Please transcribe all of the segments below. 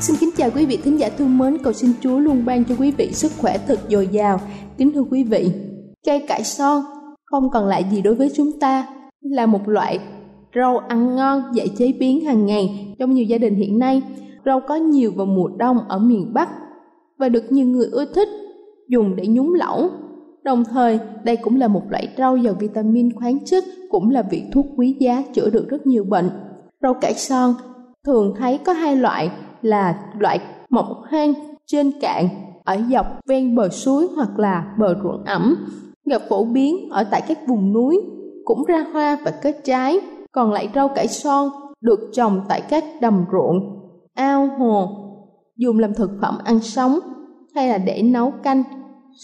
Xin kính chào quý vị thính giả thương mến, cầu xin Chúa luôn ban cho quý vị sức khỏe thật dồi dào. Kính thưa quý vị, cây cải son không còn lại gì đối với chúng ta, là một loại rau ăn ngon dễ chế biến hàng ngày trong nhiều gia đình hiện nay. Rau có nhiều vào mùa đông ở miền Bắc và được nhiều người ưa thích dùng để nhúng lẩu. Đồng thời, đây cũng là một loại rau giàu vitamin khoáng chất, cũng là vị thuốc quý giá chữa được rất nhiều bệnh. Rau cải son thường thấy có hai loại là loại mọc hoang trên cạn ở dọc ven bờ suối hoặc là bờ ruộng ẩm, gặp phổ biến ở tại các vùng núi, cũng ra hoa và kết trái, còn lại rau cải son được trồng tại các đầm ruộng, ao hồ, dùng làm thực phẩm ăn sống hay là để nấu canh,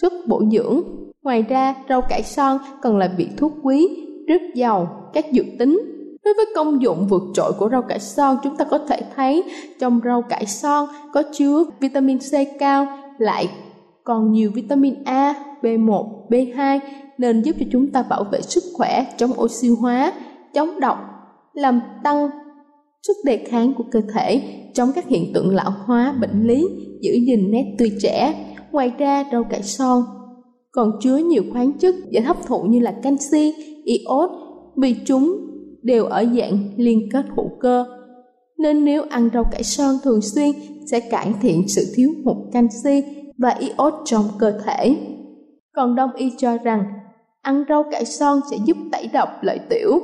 sức bổ dưỡng. Ngoài ra, rau cải son còn là vị thuốc quý, rất giàu các dược tính. Đối với công dụng vượt trội của rau cải son, chúng ta có thể thấy trong rau cải son có chứa vitamin C cao, lại còn nhiều vitamin A, B1, B2 nên giúp cho chúng ta bảo vệ sức khỏe, chống oxy hóa, chống độc, làm tăng sức đề kháng của cơ thể, chống các hiện tượng lão hóa, bệnh lý, giữ gìn nét tươi trẻ. Ngoài ra, rau cải son còn chứa nhiều khoáng chất dễ hấp thụ như là canxi, iốt vì chúng đều ở dạng liên kết hữu cơ. Nên nếu ăn rau cải son thường xuyên sẽ cải thiện sự thiếu hụt canxi và iốt trong cơ thể. Còn đông y cho rằng ăn rau cải son sẽ giúp tẩy độc lợi tiểu,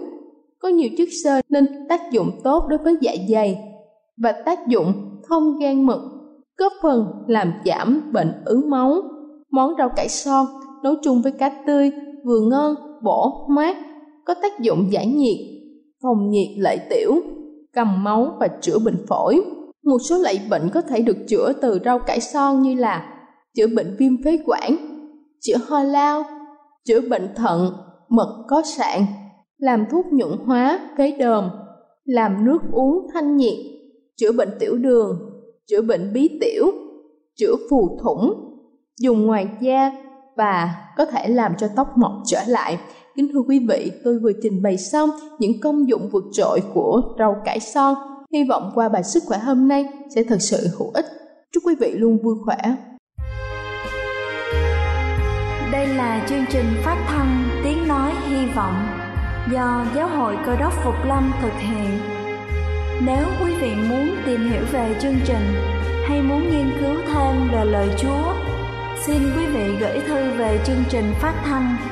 có nhiều chất xơ nên tác dụng tốt đối với dạ dày và tác dụng thông gan mật, góp phần làm giảm bệnh ứ máu. Món rau cải son nấu chung với cá tươi vừa ngon, bổ, mát, có tác dụng giải nhiệt phòng nhiệt lợi tiểu, cầm máu và chữa bệnh phổi. Một số loại bệnh có thể được chữa từ rau cải son như là chữa bệnh viêm phế quản, chữa ho lao, chữa bệnh thận, mật có sạn, làm thuốc nhuận hóa phế đờm, làm nước uống thanh nhiệt, chữa bệnh tiểu đường, chữa bệnh bí tiểu, chữa phù thủng, dùng ngoài da và có thể làm cho tóc mọc trở lại. Kính thưa quý vị, tôi vừa trình bày xong những công dụng vượt trội của rau cải son. Hy vọng qua bài sức khỏe hôm nay sẽ thật sự hữu ích. Chúc quý vị luôn vui khỏe. Đây là chương trình phát thanh Tiếng Nói Hy Vọng do Giáo hội Cơ đốc Phục Lâm thực hiện. Nếu quý vị muốn tìm hiểu về chương trình hay muốn nghiên cứu thêm về lời Chúa, xin quý vị gửi thư về chương trình phát thanh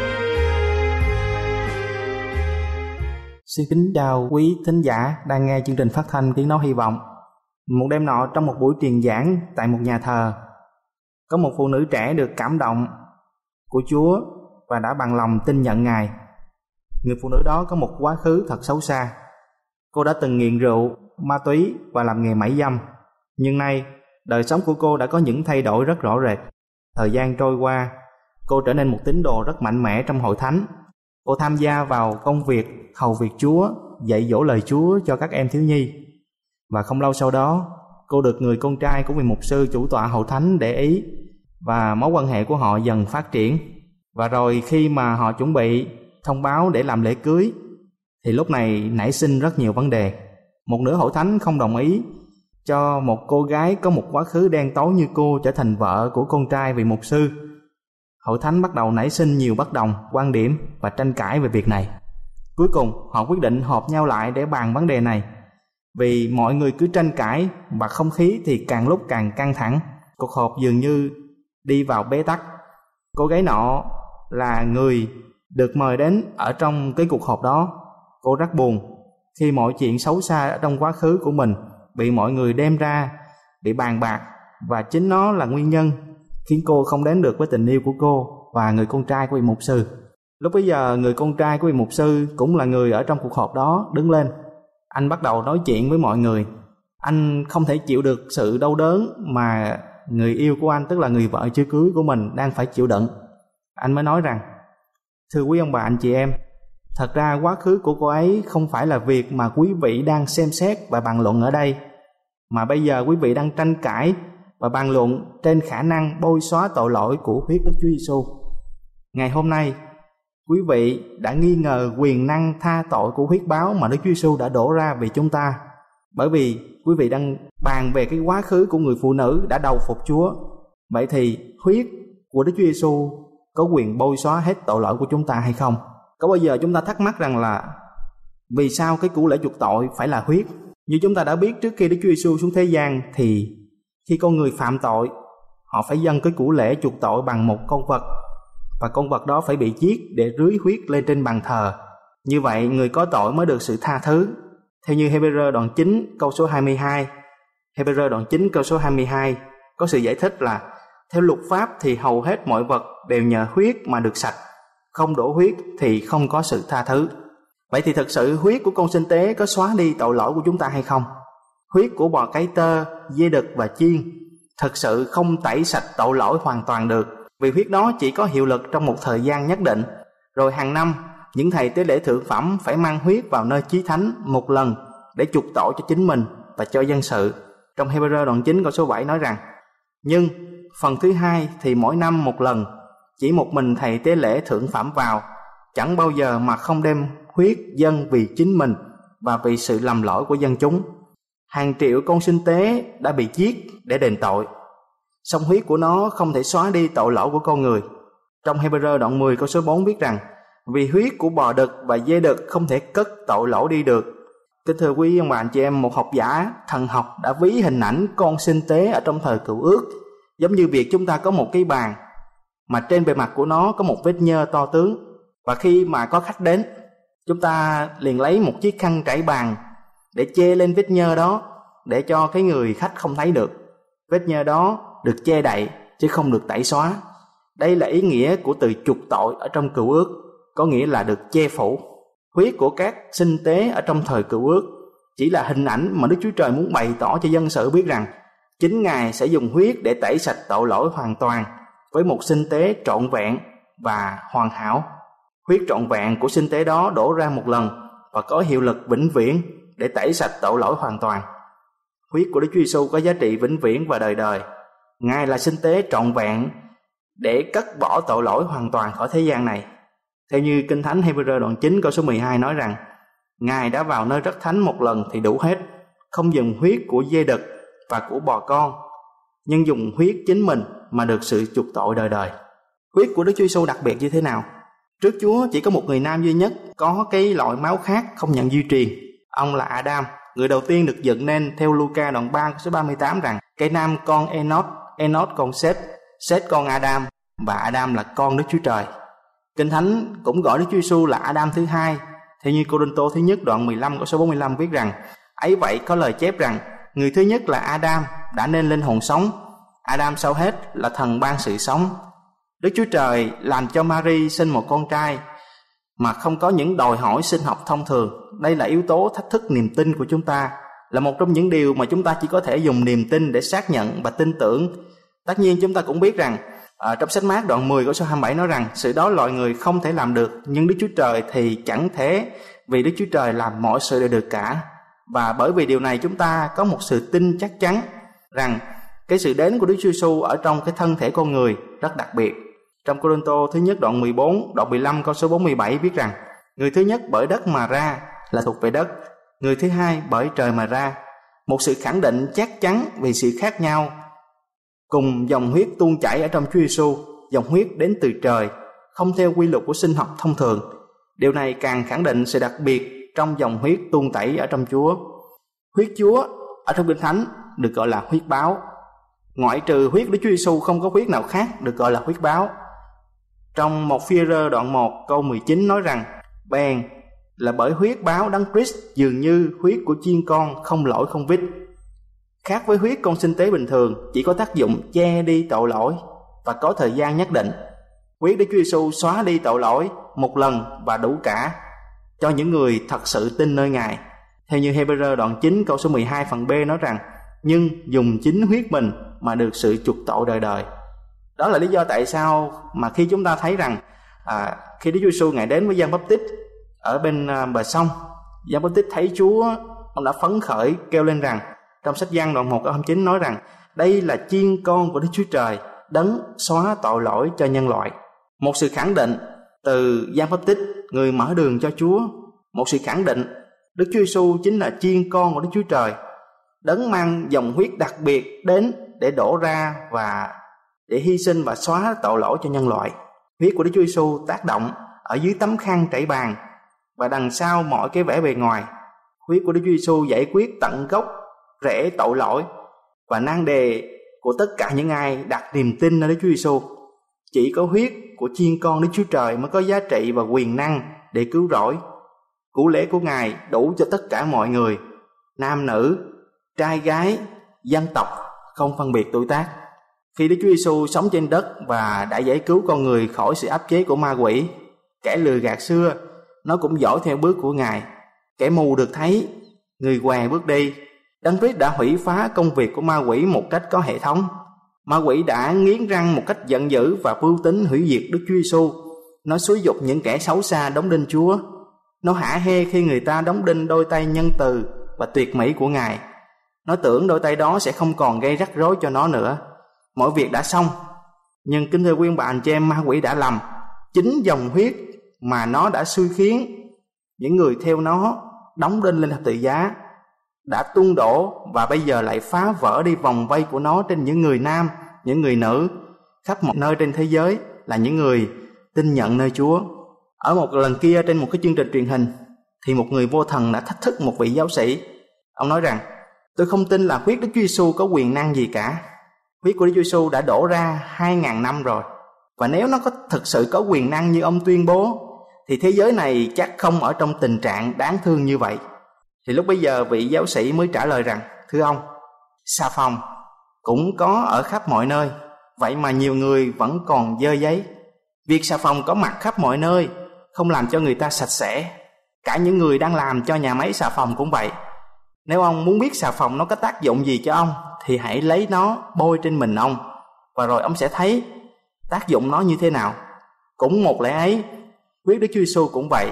Xin kính chào quý thính giả đang nghe chương trình phát thanh Tiếng Nói Hy Vọng. Một đêm nọ trong một buổi truyền giảng tại một nhà thờ, có một phụ nữ trẻ được cảm động của Chúa và đã bằng lòng tin nhận Ngài. Người phụ nữ đó có một quá khứ thật xấu xa. Cô đã từng nghiện rượu, ma túy và làm nghề mãi dâm. Nhưng nay, đời sống của cô đã có những thay đổi rất rõ rệt. Thời gian trôi qua, cô trở nên một tín đồ rất mạnh mẽ trong hội thánh. Cô tham gia vào công việc hầu việc Chúa, dạy dỗ lời Chúa cho các em thiếu nhi. Và không lâu sau đó, cô được người con trai của vị mục sư chủ tọa hậu thánh để ý và mối quan hệ của họ dần phát triển. Và rồi khi mà họ chuẩn bị thông báo để làm lễ cưới thì lúc này nảy sinh rất nhiều vấn đề. Một nửa hậu thánh không đồng ý cho một cô gái có một quá khứ đen tối như cô trở thành vợ của con trai vị mục sư. hậu thánh bắt đầu nảy sinh nhiều bất đồng, quan điểm và tranh cãi về việc này. Cuối cùng, họ quyết định họp nhau lại để bàn vấn đề này. Vì mọi người cứ tranh cãi và không khí thì càng lúc càng căng thẳng. Cuộc họp dường như đi vào bế tắc. Cô gái nọ là người được mời đến ở trong cái cuộc họp đó. Cô rất buồn khi mọi chuyện xấu xa ở trong quá khứ của mình bị mọi người đem ra bị bàn bạc và chính nó là nguyên nhân khiến cô không đến được với tình yêu của cô và người con trai của vị mục sư. Lúc bấy giờ người con trai của vị mục sư cũng là người ở trong cuộc họp đó đứng lên. Anh bắt đầu nói chuyện với mọi người. Anh không thể chịu được sự đau đớn mà người yêu của anh tức là người vợ chưa cưới của mình đang phải chịu đựng. Anh mới nói rằng Thưa quý ông bà anh chị em, thật ra quá khứ của cô ấy không phải là việc mà quý vị đang xem xét và bàn luận ở đây, mà bây giờ quý vị đang tranh cãi và bàn luận trên khả năng bôi xóa tội lỗi của huyết Đức Chúa Giêsu. Ngày hôm nay, quý vị đã nghi ngờ quyền năng tha tội của huyết báo mà Đức Chúa Giêsu đã đổ ra vì chúng ta. Bởi vì quý vị đang bàn về cái quá khứ của người phụ nữ đã đầu phục Chúa. Vậy thì huyết của Đức Chúa Giêsu có quyền bôi xóa hết tội lỗi của chúng ta hay không? Có bao giờ chúng ta thắc mắc rằng là vì sao cái củ lễ chuộc tội phải là huyết? Như chúng ta đã biết trước khi Đức Chúa Giêsu xuống thế gian thì khi con người phạm tội, họ phải dâng cái củ lễ chuộc tội bằng một con vật và con vật đó phải bị giết để rưới huyết lên trên bàn thờ. Như vậy người có tội mới được sự tha thứ. Theo như Hebrew đoạn 9 câu số 22, Hebrew đoạn 9 câu số 22 có sự giải thích là theo luật pháp thì hầu hết mọi vật đều nhờ huyết mà được sạch, không đổ huyết thì không có sự tha thứ. Vậy thì thực sự huyết của con sinh tế có xóa đi tội lỗi của chúng ta hay không? Huyết của bò cái tơ, dê đực và chiên thực sự không tẩy sạch tội lỗi hoàn toàn được vì huyết đó chỉ có hiệu lực trong một thời gian nhất định. Rồi hàng năm, những thầy tế lễ thượng phẩm phải mang huyết vào nơi chí thánh một lần để chuộc tội cho chính mình và cho dân sự. Trong Hebrew đoạn 9 câu số 7 nói rằng Nhưng phần thứ hai thì mỗi năm một lần chỉ một mình thầy tế lễ thượng phẩm vào chẳng bao giờ mà không đem huyết dân vì chính mình và vì sự lầm lỗi của dân chúng hàng triệu con sinh tế đã bị giết để đền tội sông huyết của nó không thể xóa đi tội lỗi của con người. Trong Hebrew đoạn 10 câu số 4 viết rằng vì huyết của bò đực và dê đực không thể cất tội lỗi đi được. Kính thưa quý ông bà anh chị em, một học giả thần học đã ví hình ảnh con sinh tế ở trong thời cựu ước. Giống như việc chúng ta có một cái bàn mà trên bề mặt của nó có một vết nhơ to tướng. Và khi mà có khách đến chúng ta liền lấy một chiếc khăn trải bàn để che lên vết nhơ đó để cho cái người khách không thấy được. Vết nhơ đó được che đậy chứ không được tẩy xóa đây là ý nghĩa của từ chuộc tội ở trong cựu ước, có nghĩa là được che phủ huyết của các sinh tế ở trong thời cựu ước chỉ là hình ảnh mà Đức Chúa Trời muốn bày tỏ cho dân sự biết rằng chính Ngài sẽ dùng huyết để tẩy sạch tội lỗi hoàn toàn với một sinh tế trọn vẹn và hoàn hảo. Huyết trọn vẹn của sinh tế đó đổ ra một lần và có hiệu lực vĩnh viễn để tẩy sạch tội lỗi hoàn toàn. Huyết của Đức Chúa Giêsu có giá trị vĩnh viễn và đời đời. Ngài là sinh tế trọn vẹn để cất bỏ tội lỗi hoàn toàn khỏi thế gian này. Theo như Kinh Thánh Hebrew đoạn 9 câu số 12 nói rằng Ngài đã vào nơi rất thánh một lần thì đủ hết, không dùng huyết của dê đực và của bò con, nhưng dùng huyết chính mình mà được sự chuộc tội đời đời. Huyết của Đức Chúa Giêsu đặc biệt như thế nào? Trước Chúa chỉ có một người nam duy nhất có cái loại máu khác không nhận di truyền. Ông là Adam, người đầu tiên được dựng nên theo Luca đoạn 3 số 38 rằng cái nam con Enoch, Enoch con Seth, Seth con Adam và Adam là con Đức Chúa Trời. Kinh Thánh cũng gọi Đức Chúa Giêsu là Adam thứ hai. Theo như Cô Đinh Tô thứ nhất đoạn 15 câu số 45 viết rằng ấy vậy có lời chép rằng người thứ nhất là Adam đã nên linh hồn sống. Adam sau hết là thần ban sự sống. Đức Chúa Trời làm cho Mary sinh một con trai mà không có những đòi hỏi sinh học thông thường. Đây là yếu tố thách thức niềm tin của chúng ta, là một trong những điều mà chúng ta chỉ có thể dùng niềm tin để xác nhận và tin tưởng. Tất nhiên chúng ta cũng biết rằng ở trong sách mát đoạn 10 câu số 27 nói rằng sự đó loài người không thể làm được nhưng Đức Chúa Trời thì chẳng thế vì Đức Chúa Trời làm mọi sự đều được cả và bởi vì điều này chúng ta có một sự tin chắc chắn rằng cái sự đến của Đức Chúa Giêsu ở trong cái thân thể con người rất đặc biệt. Trong Cô Tô thứ nhất đoạn 14, đoạn 15 câu số 47 viết rằng Người thứ nhất bởi đất mà ra là thuộc về đất, người thứ hai bởi trời mà ra. Một sự khẳng định chắc chắn về sự khác nhau cùng dòng huyết tuôn chảy ở trong Chúa Giêsu, dòng huyết đến từ trời, không theo quy luật của sinh học thông thường. Điều này càng khẳng định sự đặc biệt trong dòng huyết tuôn tẩy ở trong Chúa. Huyết Chúa ở trong Kinh Thánh được gọi là huyết báo. Ngoại trừ huyết Đức Chúa Giêsu không có huyết nào khác được gọi là huyết báo. Trong một phi rơ đoạn 1 câu 19 nói rằng Bèn là bởi huyết báo đấng Christ dường như huyết của chiên con không lỗi không vít. Khác với huyết con sinh tế bình thường chỉ có tác dụng che đi tội lỗi và có thời gian nhất định. Huyết Đức Chúa Giêsu xóa đi tội lỗi một lần và đủ cả cho những người thật sự tin nơi Ngài. Theo như Hebrew đoạn 9 câu số 12 phần B nói rằng nhưng dùng chính huyết mình mà được sự chuộc tội đời đời. Đó là lý do tại sao mà khi chúng ta thấy rằng à, khi Đức Chúa Giêsu ngài đến với Giăng Báp Tít ở bên à, bờ sông, Giăng Báp Tít thấy Chúa, ông đã phấn khởi kêu lên rằng trong sách Giăng đoạn 1 câu 29 nói rằng đây là chiên con của Đức Chúa Trời đấng xóa tội lỗi cho nhân loại. Một sự khẳng định từ Giăng Pháp Tích, người mở đường cho Chúa, một sự khẳng định Đức Chúa Giêsu chính là chiên con của Đức Chúa Trời, đấng mang dòng huyết đặc biệt đến để đổ ra và để hy sinh và xóa tội lỗi cho nhân loại. Huyết của Đức Chúa Giêsu tác động ở dưới tấm khăn trải bàn và đằng sau mọi cái vẻ bề ngoài. Huyết của Đức Chúa Giêsu giải quyết tận gốc rễ tội lỗi và nan đề của tất cả những ai đặt niềm tin nơi Đức Chúa Giêsu. Chỉ có huyết của chiên con Đức Chúa Trời mới có giá trị và quyền năng để cứu rỗi. Củ lễ của Ngài đủ cho tất cả mọi người, nam nữ, trai gái, dân tộc, không phân biệt tuổi tác. Khi Đức Chúa Giêsu sống trên đất và đã giải cứu con người khỏi sự áp chế của ma quỷ, kẻ lừa gạt xưa, nó cũng dõi theo bước của Ngài. Kẻ mù được thấy, người què bước đi. Đấng Christ đã hủy phá công việc của ma quỷ một cách có hệ thống Ma quỷ đã nghiến răng một cách giận dữ và mưu tính hủy diệt Đức Chúa Giêsu. Nó xúi dục những kẻ xấu xa đóng đinh Chúa. Nó hả hê khi người ta đóng đinh đôi tay nhân từ và tuyệt mỹ của Ngài. Nó tưởng đôi tay đó sẽ không còn gây rắc rối cho nó nữa. Mọi việc đã xong. Nhưng kính thưa quý ông bà anh chị em, ma quỷ đã lầm. Chính dòng huyết mà nó đã xui khiến những người theo nó đóng đinh lên thập tự giá đã tuôn đổ và bây giờ lại phá vỡ đi vòng vây của nó trên những người nam, những người nữ khắp một nơi trên thế giới là những người tin nhận nơi Chúa. Ở một lần kia trên một cái chương trình truyền hình thì một người vô thần đã thách thức một vị giáo sĩ. Ông nói rằng: "Tôi không tin là huyết Đức Chúa Giêsu có quyền năng gì cả. Huyết của Đức Chúa Giêsu đã đổ ra hai ngàn năm rồi. Và nếu nó có thực sự có quyền năng như ông tuyên bố thì thế giới này chắc không ở trong tình trạng đáng thương như vậy." Thì lúc bây giờ vị giáo sĩ mới trả lời rằng Thưa ông, xà phòng cũng có ở khắp mọi nơi Vậy mà nhiều người vẫn còn dơ giấy. Việc xà phòng có mặt khắp mọi nơi Không làm cho người ta sạch sẽ. Cả những người đang làm cho nhà máy xà phòng cũng vậy. Nếu ông muốn biết xà phòng nó có tác dụng gì cho ông Thì hãy lấy nó bôi trên mình ông Và rồi ông sẽ thấy tác dụng nó như thế nào. Cũng một lẽ ấy Huyết Đức Chúa Giêsu cũng vậy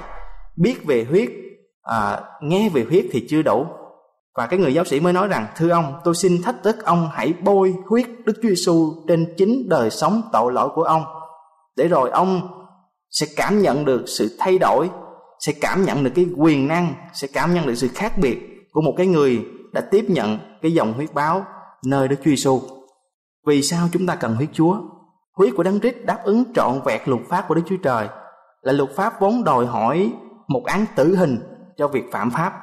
Biết về huyết à, nghe về huyết thì chưa đủ và cái người giáo sĩ mới nói rằng thưa ông tôi xin thách thức ông hãy bôi huyết đức chúa giêsu trên chính đời sống tội lỗi của ông để rồi ông sẽ cảm nhận được sự thay đổi sẽ cảm nhận được cái quyền năng sẽ cảm nhận được sự khác biệt của một cái người đã tiếp nhận cái dòng huyết báo nơi Đức Chúa Giêsu. Vì sao chúng ta cần huyết Chúa? Huyết của Đấng Christ đáp ứng trọn vẹn luật pháp của Đức Chúa Trời, là luật pháp vốn đòi hỏi một án tử hình cho việc phạm pháp.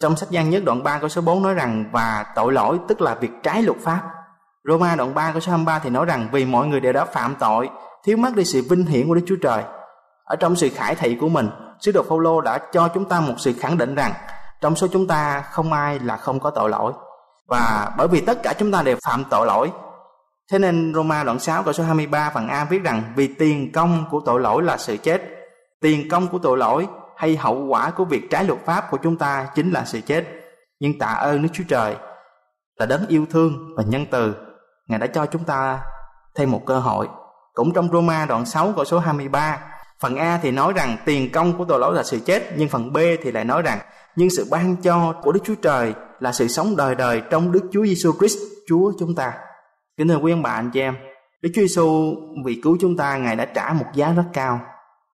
Trong sách gian nhất đoạn 3 câu số 4 nói rằng và tội lỗi tức là việc trái luật pháp. Roma đoạn 3 câu số 23 thì nói rằng vì mọi người đều đã phạm tội, thiếu mất đi sự vinh hiển của Đức Chúa Trời. Ở trong sự khải thị của mình, sứ đồ Phaolô đã cho chúng ta một sự khẳng định rằng trong số chúng ta không ai là không có tội lỗi. Và bởi vì tất cả chúng ta đều phạm tội lỗi. Thế nên Roma đoạn 6 câu số 23 phần A viết rằng vì tiền công của tội lỗi là sự chết. Tiền công của tội lỗi hay hậu quả của việc trái luật pháp của chúng ta chính là sự chết. Nhưng tạ ơn Đức Chúa Trời là đấng yêu thương và nhân từ. Ngài đã cho chúng ta thêm một cơ hội. Cũng trong Roma đoạn 6 câu số 23, phần A thì nói rằng tiền công của tội lỗi là sự chết, nhưng phần B thì lại nói rằng nhưng sự ban cho của Đức Chúa Trời là sự sống đời đời trong Đức Chúa Giêsu Christ, Chúa chúng ta. Kính thưa quý ông bà anh chị em, Đức Chúa Giêsu vì cứu chúng ta Ngài đã trả một giá rất cao.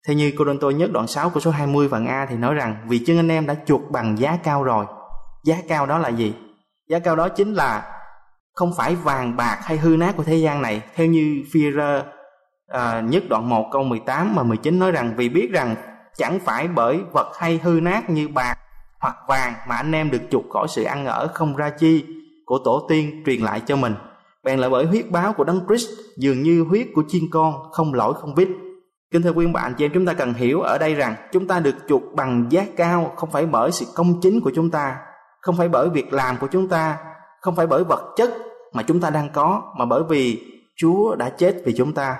Theo như Cô Tôi nhất đoạn 6 của số 20 phần A thì nói rằng vì chân anh em đã chuộc bằng giá cao rồi. Giá cao đó là gì? Giá cao đó chính là không phải vàng bạc hay hư nát của thế gian này. Theo như Phi-rơ à, nhất đoạn 1 câu 18 mà 19 nói rằng vì biết rằng chẳng phải bởi vật hay hư nát như bạc hoặc vàng mà anh em được chuộc khỏi sự ăn ở không ra chi của tổ tiên truyền lại cho mình bèn là bởi huyết báo của đấng Christ dường như huyết của chiên con không lỗi không vít kính thưa quý bạn chị em chúng ta cần hiểu ở đây rằng chúng ta được chuộc bằng giá cao không phải bởi sự công chính của chúng ta không phải bởi việc làm của chúng ta không phải bởi vật chất mà chúng ta đang có mà bởi vì Chúa đã chết vì chúng ta.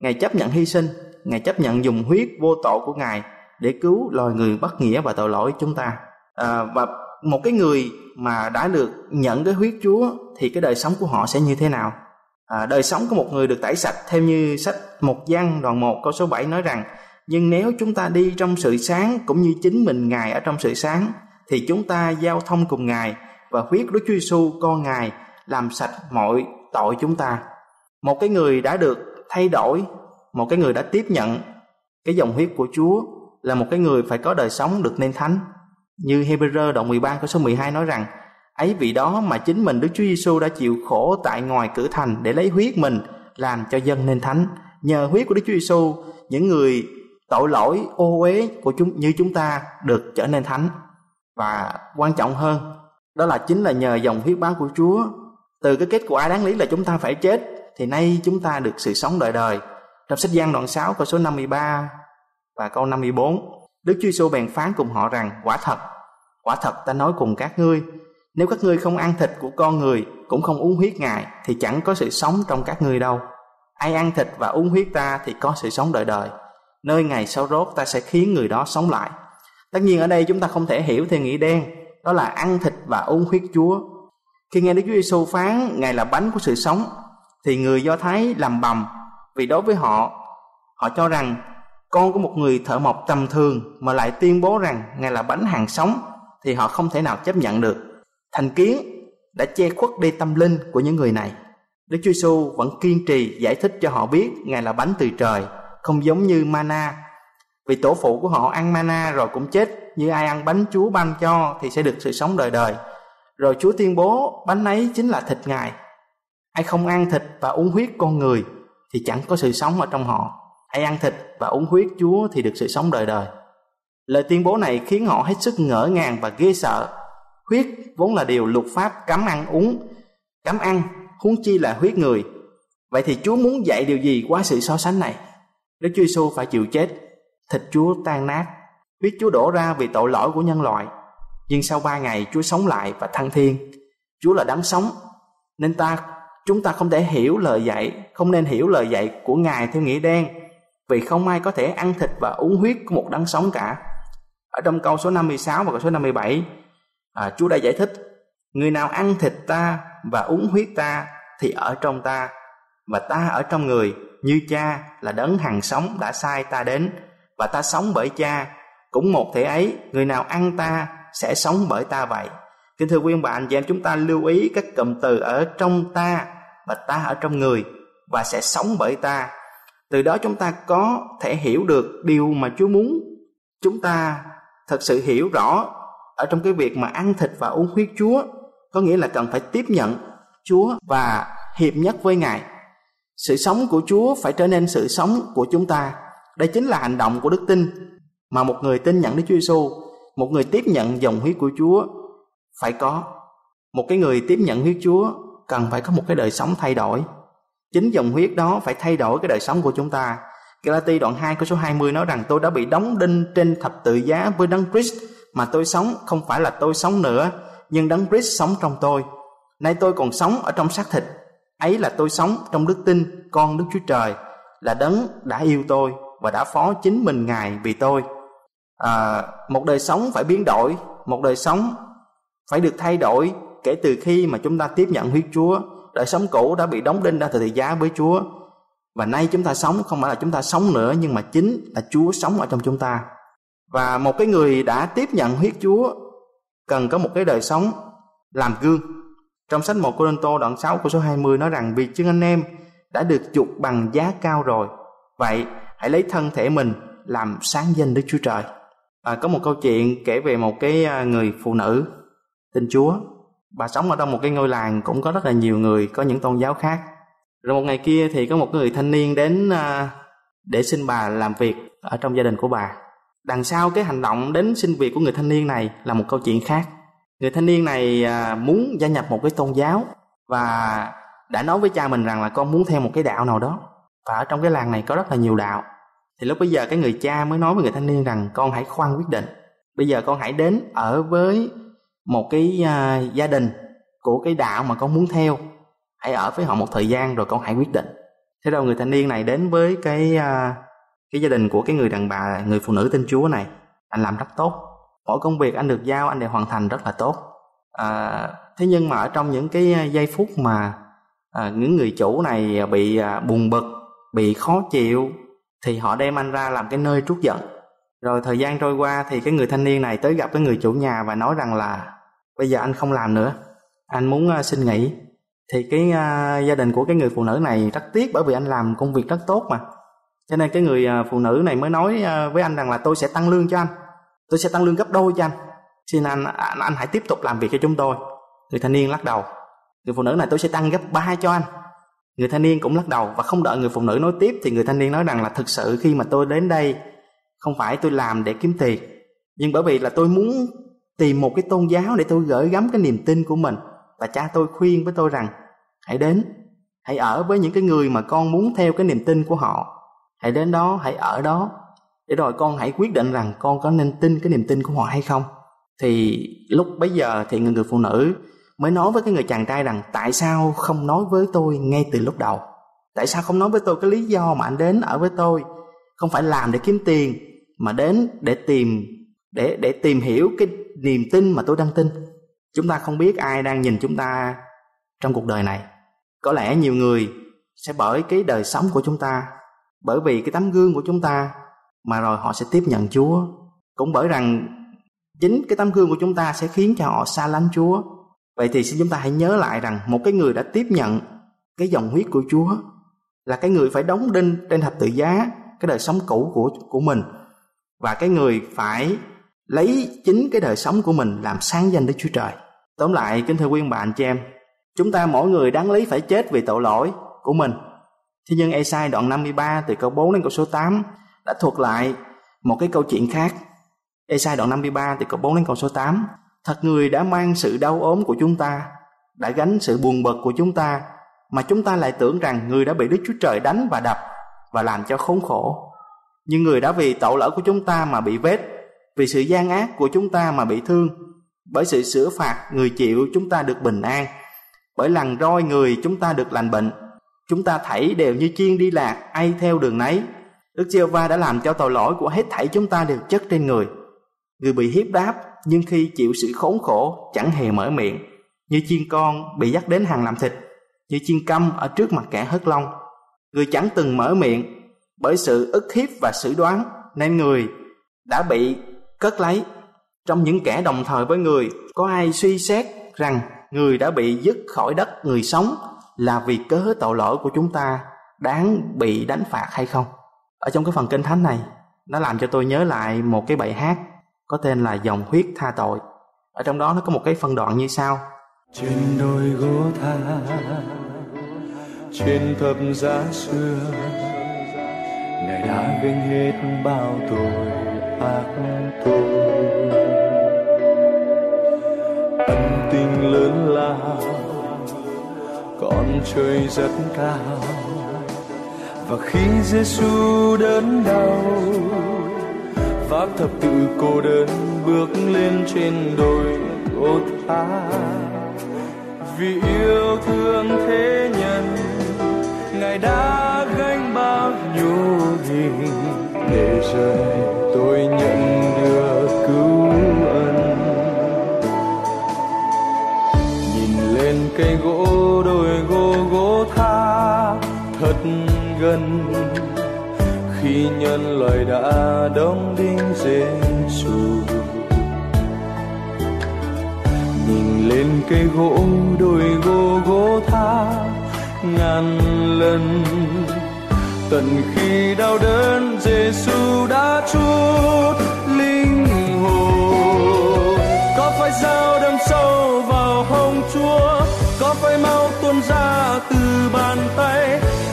Ngài chấp nhận hy sinh Ngài chấp nhận dùng huyết vô tội của Ngài để cứu loài người bất nghĩa và tội lỗi chúng ta. À, và một cái người mà đã được nhận cái huyết Chúa thì cái đời sống của họ sẽ như thế nào? À, đời sống của một người được tẩy sạch theo như sách một gian đoạn 1 câu số 7 nói rằng nhưng nếu chúng ta đi trong sự sáng cũng như chính mình Ngài ở trong sự sáng thì chúng ta giao thông cùng Ngài và huyết Đức Chúa Giêsu con Ngài làm sạch mọi tội chúng ta. Một cái người đã được thay đổi, một cái người đã tiếp nhận cái dòng huyết của Chúa là một cái người phải có đời sống được nên thánh. Như Hebrew đoạn 13 câu số 12 nói rằng ấy vì đó mà chính mình Đức Chúa Giêsu đã chịu khổ tại ngoài cửa thành để lấy huyết mình làm cho dân nên thánh. Nhờ huyết của Đức Chúa Giêsu, những người tội lỗi ô uế của chúng như chúng ta được trở nên thánh. Và quan trọng hơn, đó là chính là nhờ dòng huyết báo của Chúa. Từ cái kết quả đáng lý là chúng ta phải chết, thì nay chúng ta được sự sống đời đời. Trong sách Giăng đoạn 6 câu số 53 và câu 54, Đức Chúa Giêsu bèn phán cùng họ rằng quả thật, quả thật ta nói cùng các ngươi, nếu các ngươi không ăn thịt của con người cũng không uống huyết ngài thì chẳng có sự sống trong các ngươi đâu. Ai ăn thịt và uống huyết ta thì có sự sống đời đời. Nơi ngày sau rốt ta sẽ khiến người đó sống lại. Tất nhiên ở đây chúng ta không thể hiểu theo nghĩa đen, đó là ăn thịt và uống huyết Chúa. Khi nghe Đức Chúa Giêsu phán Ngài là bánh của sự sống, thì người Do Thái làm bầm vì đối với họ, họ cho rằng con của một người thợ mộc tầm thường mà lại tuyên bố rằng Ngài là bánh hàng sống thì họ không thể nào chấp nhận được. Thành kiến đã che khuất đi tâm linh của những người này. Đức Chúa Giêsu vẫn kiên trì giải thích cho họ biết Ngài là bánh từ trời, không giống như mana. Vì tổ phụ của họ ăn mana rồi cũng chết, như ai ăn bánh Chúa ban cho thì sẽ được sự sống đời đời. Rồi Chúa tuyên bố bánh ấy chính là thịt Ngài. Ai không ăn thịt và uống huyết con người thì chẳng có sự sống ở trong họ. Ai ăn thịt và uống huyết Chúa thì được sự sống đời đời. Lời tuyên bố này khiến họ hết sức ngỡ ngàng và ghê sợ. Huyết vốn là điều luật pháp cấm ăn uống, cấm ăn, huống chi là huyết người. Vậy thì Chúa muốn dạy điều gì qua sự so sánh này? Đức Chúa Giêsu phải chịu chết, thịt Chúa tan nát, huyết Chúa đổ ra vì tội lỗi của nhân loại. Nhưng sau ba ngày Chúa sống lại và thăng thiên. Chúa là đáng sống, nên ta chúng ta không thể hiểu lời dạy, không nên hiểu lời dạy của Ngài theo nghĩa đen, vì không ai có thể ăn thịt và uống huyết của một đấng sống cả. Ở trong câu số 56 và câu số 57, à, Chúa đã giải thích, người nào ăn thịt ta và uống huyết ta thì ở trong ta, và ta ở trong người, như cha là đấng hằng sống đã sai ta đến, và ta sống bởi cha, cũng một thể ấy, người nào ăn ta sẽ sống bởi ta vậy. Kính thưa quý ông bà anh chị em, chúng ta lưu ý các cụm từ ở trong ta và ta ở trong người và sẽ sống bởi ta. Từ đó chúng ta có thể hiểu được điều mà Chúa muốn chúng ta thật sự hiểu rõ ở trong cái việc mà ăn thịt và uống huyết Chúa có nghĩa là cần phải tiếp nhận Chúa và hiệp nhất với Ngài. Sự sống của Chúa phải trở nên sự sống của chúng ta. Đây chính là hành động của đức tin mà một người tin nhận Đức Chúa Giêsu, một người tiếp nhận dòng huyết của Chúa phải có. Một cái người tiếp nhận huyết Chúa cần phải có một cái đời sống thay đổi. Chính dòng huyết đó phải thay đổi cái đời sống của chúng ta. Galati đoạn 2 câu số 20 nói rằng tôi đã bị đóng đinh trên thập tự giá với đấng Christ mà tôi sống không phải là tôi sống nữa nhưng đấng Christ sống trong tôi. Nay tôi còn sống ở trong xác thịt. Ấy là tôi sống trong đức tin con Đức Chúa Trời là đấng đã yêu tôi và đã phó chính mình Ngài vì tôi. À, một đời sống phải biến đổi, một đời sống phải được thay đổi kể từ khi mà chúng ta tiếp nhận huyết Chúa. Đời sống cũ đã bị đóng đinh ra từ thời giá với Chúa. Và nay chúng ta sống không phải là chúng ta sống nữa nhưng mà chính là Chúa sống ở trong chúng ta. Và một cái người đã tiếp nhận huyết Chúa cần có một cái đời sống làm gương. Trong sách 1 Cô-rinh-tô đoạn 6 câu số 20 nói rằng vì chứng anh em đã được chuộc bằng giá cao rồi. Vậy hãy lấy thân thể mình làm sáng danh Đức Chúa Trời. À, có một câu chuyện kể về một cái à, người phụ nữ tin Chúa. Bà sống ở trong một cái ngôi làng cũng có rất là nhiều người có những tôn giáo khác. Rồi một ngày kia thì có một người thanh niên đến à, để xin bà làm việc ở trong gia đình của bà. Đằng sau cái hành động đến xin việc của người thanh niên này là một câu chuyện khác. Người thanh niên này à, muốn gia nhập một cái tôn giáo và đã nói với cha mình rằng là con muốn theo một cái đạo nào đó. Và ở trong cái làng này có rất là nhiều đạo thì lúc bây giờ cái người cha mới nói với người thanh niên rằng con hãy khoan quyết định bây giờ con hãy đến ở với một cái uh, gia đình của cái đạo mà con muốn theo hãy ở với họ một thời gian rồi con hãy quyết định thế đâu người thanh niên này đến với cái uh, cái gia đình của cái người đàn bà người phụ nữ tên chúa này anh làm rất tốt. Mỗi công việc anh được giao anh đều hoàn thành rất là tốt. À, thế nhưng mà ở trong những cái à, giây phút mà à, những người chủ này bị à, buồn bực bị khó chịu thì họ đem anh ra làm cái nơi trút giận. Rồi thời gian trôi qua thì cái người thanh niên này tới gặp cái người chủ nhà và nói rằng là bây giờ anh không làm nữa anh muốn à, xin nghỉ. Thì cái à, gia đình của cái người phụ nữ này rất tiếc bởi vì anh làm công việc rất tốt mà cho nên cái người à, phụ nữ này mới nói à, với anh rằng là tôi sẽ tăng lương cho anh. Tôi sẽ tăng lương gấp đôi cho anh. Xin anh anh, anh hãy tiếp tục làm việc cho chúng tôi. Người thanh niên lắc đầu. Người phụ nữ này tôi sẽ tăng gấp ba cho anh. Người thanh niên cũng lắc đầu và không đợi người phụ nữ nói tiếp thì người thanh niên nói rằng là thực sự khi mà tôi đến đây không phải tôi làm để kiếm tiền nhưng bởi vì là tôi muốn tìm một cái tôn giáo để tôi gửi gắm cái niềm tin của mình. Và cha tôi khuyên với tôi rằng hãy đến hãy ở với những cái người mà con muốn theo cái niềm tin của họ hãy đến đó hãy ở đó. Để rồi con hãy quyết định rằng con có nên tin cái niềm tin của họ hay không. Thì lúc bấy giờ thì người, người phụ nữ mới nói với cái người chàng trai rằng tại sao không nói với tôi ngay từ lúc đầu? Tại sao không nói với tôi cái lý do mà anh đến ở với tôi? Không phải làm để kiếm tiền mà đến để tìm để để tìm hiểu cái niềm tin mà tôi đang tin. Chúng ta không biết ai đang nhìn chúng ta trong cuộc đời này. Có lẽ nhiều người sẽ bởi cái đời sống của chúng ta bởi vì cái tấm gương của chúng ta mà rồi họ sẽ tiếp nhận chúa cũng bởi rằng chính cái tấm gương của chúng ta sẽ khiến cho họ xa lánh chúa Vậy thì xin chúng ta hãy nhớ lại rằng một cái người đã tiếp nhận cái dòng huyết của Chúa là cái người phải đóng đinh trên thập tự giá cái đời sống cũ của của mình và cái người phải lấy chính cái đời sống của mình làm sáng danh Đức Chúa Trời. Tóm lại kính thưa quý ông bà anh chị em, chúng ta mỗi người đáng lý phải chết vì tội lỗi của mình. Thế nhưng Esai đoạn 53 từ câu 4 đến câu số 8 đã thuật lại một cái câu chuyện khác. Esai đoạn 53 từ câu 4 đến câu số 8 Thật người đã mang sự đau ốm của chúng ta, đã gánh sự buồn bực của chúng ta, mà chúng ta lại tưởng rằng người đã bị Đức Chúa Trời đánh và đập và làm cho khốn khổ. Nhưng người đã vì tội lỗi của chúng ta mà bị vết, vì sự gian ác của chúng ta mà bị thương, bởi sự sửa phạt người chịu chúng ta được bình an, bởi lần roi người chúng ta được lành bệnh. Chúng ta thảy đều như chiên đi lạc, ai theo đường nấy. Đức giê va đã làm cho tội lỗi của hết thảy chúng ta đều chất trên người. Người bị hiếp đáp nhưng khi chịu sự khốn khổ chẳng hề mở miệng như chiên con bị dắt đến hàng làm thịt như chiên câm ở trước mặt kẻ hất long người chẳng từng mở miệng bởi sự ức hiếp và xử đoán nên người đã bị cất lấy trong những kẻ đồng thời với người có ai suy xét rằng người đã bị dứt khỏi đất người sống là vì cớ tội lỗi của chúng ta đáng bị đánh phạt hay không? Ở trong cái phần kinh thánh này, nó làm cho tôi nhớ lại một cái bài hát có tên là dòng huyết tha tội. Ở trong đó nó có một cái phân đoạn như sau. Trên đôi gỗ tha, trên thập giá xưa, ngài đã gánh hết bao tội ác tôi ân tình lớn lao con trời rất cao. Và khi Giêsu đớn đau, vác thập tự cô đơn bước lên trên đồi ô tha vì yêu thương thế nhân, ngài đã gánh bao nhiêu hình để rồi tôi nhận được thật gần. Khi nhân loại đã đóng đinh Giêsu nhìn lên cây gỗ đôi gỗ gỗ tha ngàn lần. Tận khi đau đớn Giêsu đã chút linh hồn. Có phải dao đâm sâu vào hông Chúa? Có phải mau tuôn ra từ bàn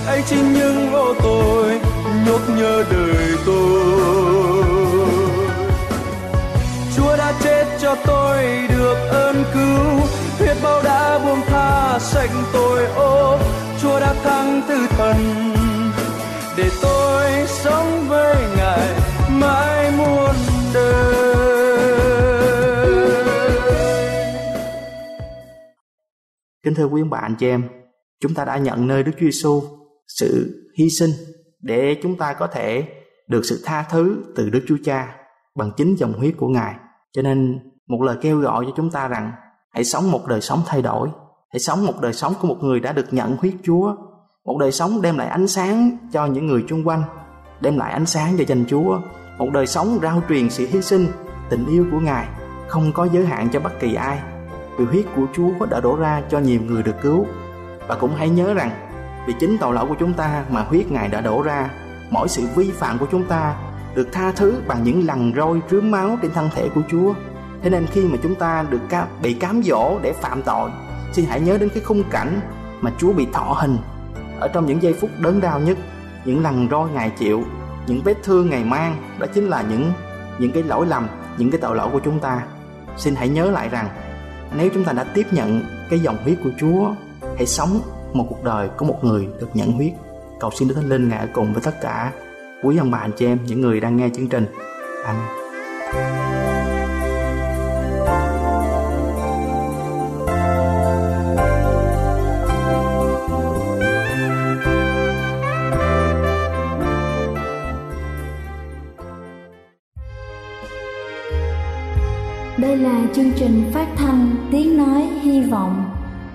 anh chính những ô tôi nhốt nhớ đời tôi. Chúa đã chết cho tôi được ơn cứu huyết bao đã buông tha sạch tội ô Chúa đã thắng tư thần để tôi sống với Ngài mãi muôn đời. Kính thưa quý ông bà anh chị em, chúng ta đã nhận nơi Đức Chúa Giêsu sự hy sinh để chúng ta có thể được sự tha thứ từ Đức Chúa Cha bằng chính dòng huyết của Ngài. Cho nên một lời kêu gọi cho chúng ta rằng hãy sống một đời sống thay đổi, hãy sống một đời sống của một người đã được nhận huyết Chúa, một đời sống đem lại ánh sáng cho những người chung quanh, đem lại ánh sáng cho danh Chúa, một đời sống rao truyền sự hy sinh, tình yêu của Ngài không có giới hạn cho bất kỳ ai. Vì huyết của Chúa đã đổ ra cho nhiều người được cứu. Và cũng hãy nhớ rằng vì chính tội lỗi của chúng ta mà huyết Ngài đã đổ ra, mỗi sự vi phạm của chúng ta được tha thứ bằng những lần roi rướm máu trên thân thể của Chúa. Thế nên khi mà chúng ta được bị cám dỗ để phạm tội, xin hãy nhớ đến cái khung cảnh mà Chúa bị thọ hình ở trong những giây phút đớn đau nhất, những lần roi Ngài chịu, những vết thương Ngài mang, đó chính là những những cái lỗi lầm, những cái tội lỗi của chúng ta. Xin hãy nhớ lại rằng nếu chúng ta đã tiếp nhận cái dòng huyết của Chúa, hãy sống một cuộc đời có một người được nhận huyết. Cầu xin Đức Thánh Linh ngã cùng với tất cả quý ông bà anh chị em, những người đang nghe chương trình. Amen. Đây là chương trình phát thanh Tiếng Nói Hy Vọng